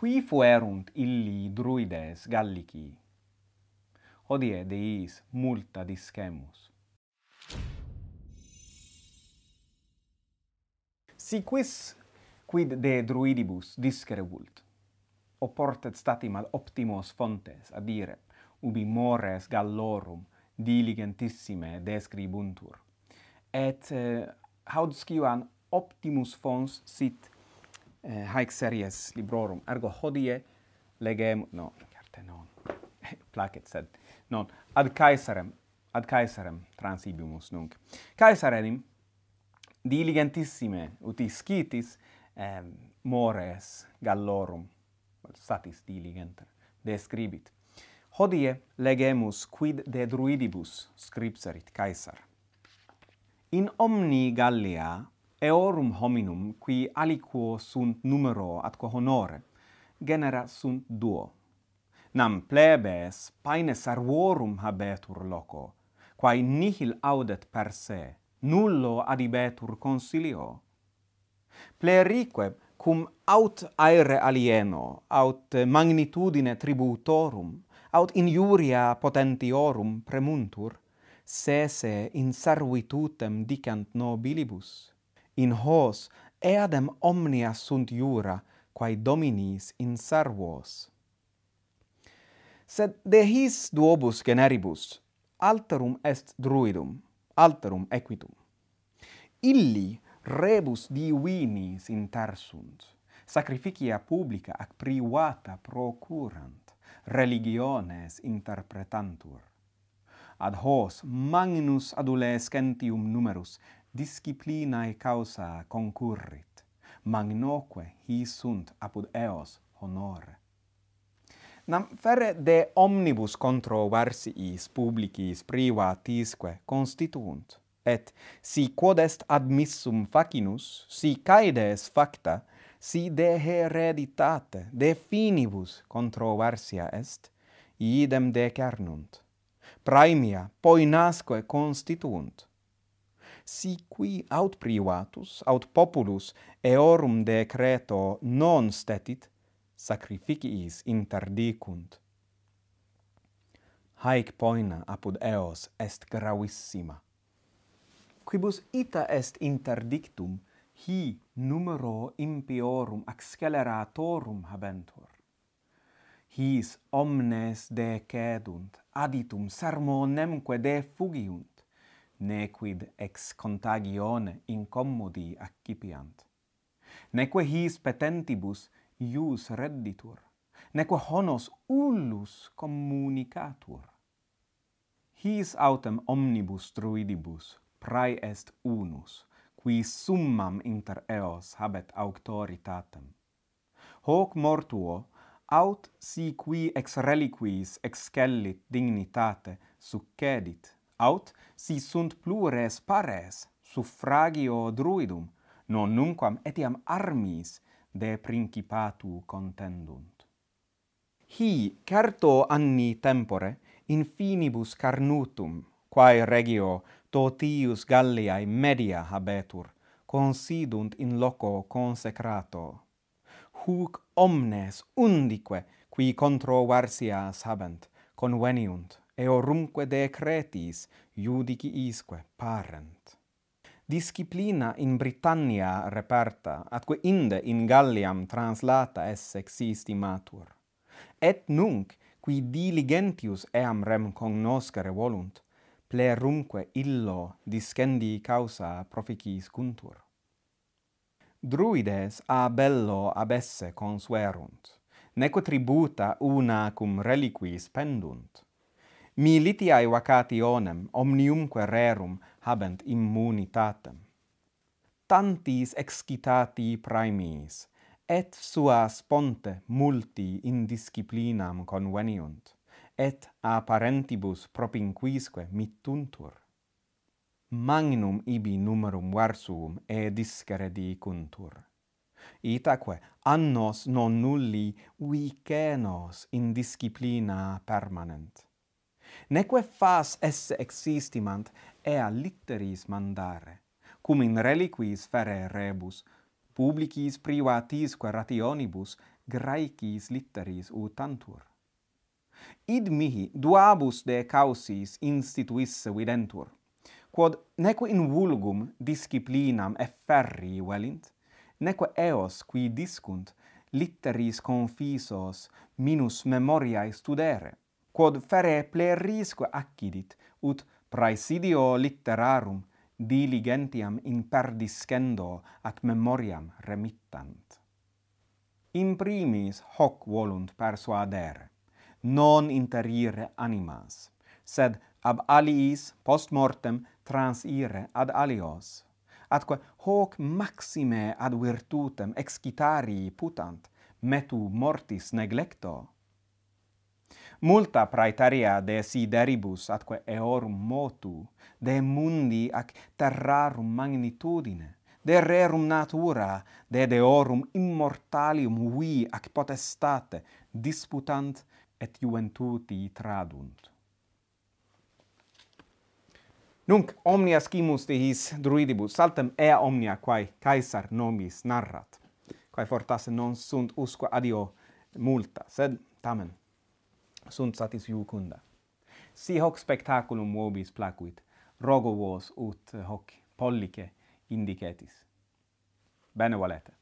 qui fuerunt illi druides gallici. Hodie deis multa discemus. Si quis quid de druidibus discere vult, oportet statim ad optimos fontes adire, ubi mores gallorum diligentissime describuntur. Et eh, haud scivan optimus fons sit Eh, haec series librorum. Ergo hodie legem no carte non. Placet sed non. Ad caesarem ad caesarem transibimus nunc. Caesarenim diligentissime uti scitis eh, mores gallorum. Satis diligenter describit. Hodie legemus quid de druidibus scripserit caesar. In omni gallia eorum hominum qui aliquo sunt numero atque honore genera sunt duo. Nam plebes paene sarvorum habetur loco quae nihil audet per se nullo adibetur consilio. Plerique cum aut aere alieno aut magnitudine tributorum aut injuria potentiorum premuntur sese in servitutem dicant nobilibus in hos eadem omnia sunt jura quae dominis in servos. Sed de his duobus generibus, alterum est druidum, alterum equitum. Illi rebus divinis intersunt, sacrificia publica ac privata procurant, religiones interpretantur. Ad hos magnus adulescentium numerus disciplinae causa concurrit, magnoque hi sunt apud eos honore. Nam ferre de omnibus controversiis publicis privatisque constituunt, et si quod est admissum facinus, si caedes facta, si de hereditate, de finibus controversia est, idem decernunt. Praemia poinasque constituunt, si qui aut privatus aut populus eorum decreto non stetit sacrificiis interdicunt haec poena apud eos est gravissima. Quibus ita est interdictum hi numero impiorum acceleratorum habentur. His omnes decedunt aditum sermonemque defugiunt nequid ex contagione incommodi accipiant. Neque his petentibus ius redditur, neque honos ullus communicatur. His autem omnibus druidibus prae est unus, qui summam inter eos habet auctoritatem. Hoc mortuo, aut si qui ex reliquis excellit dignitate, succedit, aut si sunt plures pares suffragio druidum non nunquam etiam armis de principatu contendunt. Hi certo anni tempore in finibus carnutum quae regio totius Galliae media habetur considunt in loco consecrato. Huc omnes undique qui contro Varsias habent conveniunt eorumque decretis judiciisque parent. Disciplina in Britannia reperta, atque inde in Galliam translata es existimatur. Et nunc, qui diligentius eam rem cognoscere volunt, plerumque illo discendi causa proficis cuntur. Druides a bello consuerunt, neque tributa una cum reliquis pendunt, militiae vacationem omniumque rerum habent immunitatem. Tantis excitati praemis, et suas ponte multi in disciplinam conveniunt, et a parentibus propinquisque mittuntur. Magnum ibi numerum versum e discere dicuntur. Itaque annos non nulli vicenos in disciplina permanent neque fas esse existimant ea litteris mandare, cum in reliquis fere rebus, publicis privatisque rationibus graecis litteris utantur. Id mihi duabus de causis instituisse videntur, quod neque in vulgum disciplinam efferri velint, neque eos qui discunt litteris confisos minus memoriae studere, quod fereple risque accidit, ut praesidio litterarum diligentiam in perdiscendo ac memoriam remittant. In primis hoc volunt persuadere, non interire animas, sed ab aliis post mortem transire ad alios, atque hoc maxime ad virtutem excitari putant, metu mortis neglecto, Multa praetaria de sideribus atque eorum motu, de mundi ac terrarum magnitudine, de rerum natura, de deorum immortalium vi ac potestate disputant et juventuti tradunt. Nunc omnia scimus de his druidibus, saltem ea omnia quae Caesar nomis narrat, quae fortasse non sunt usque adio multa, sed tamen sunt satis iucunda. Si hoc spectaculum vobis placuit, rogo vos ut hoc pollice indicetis. Bene valete.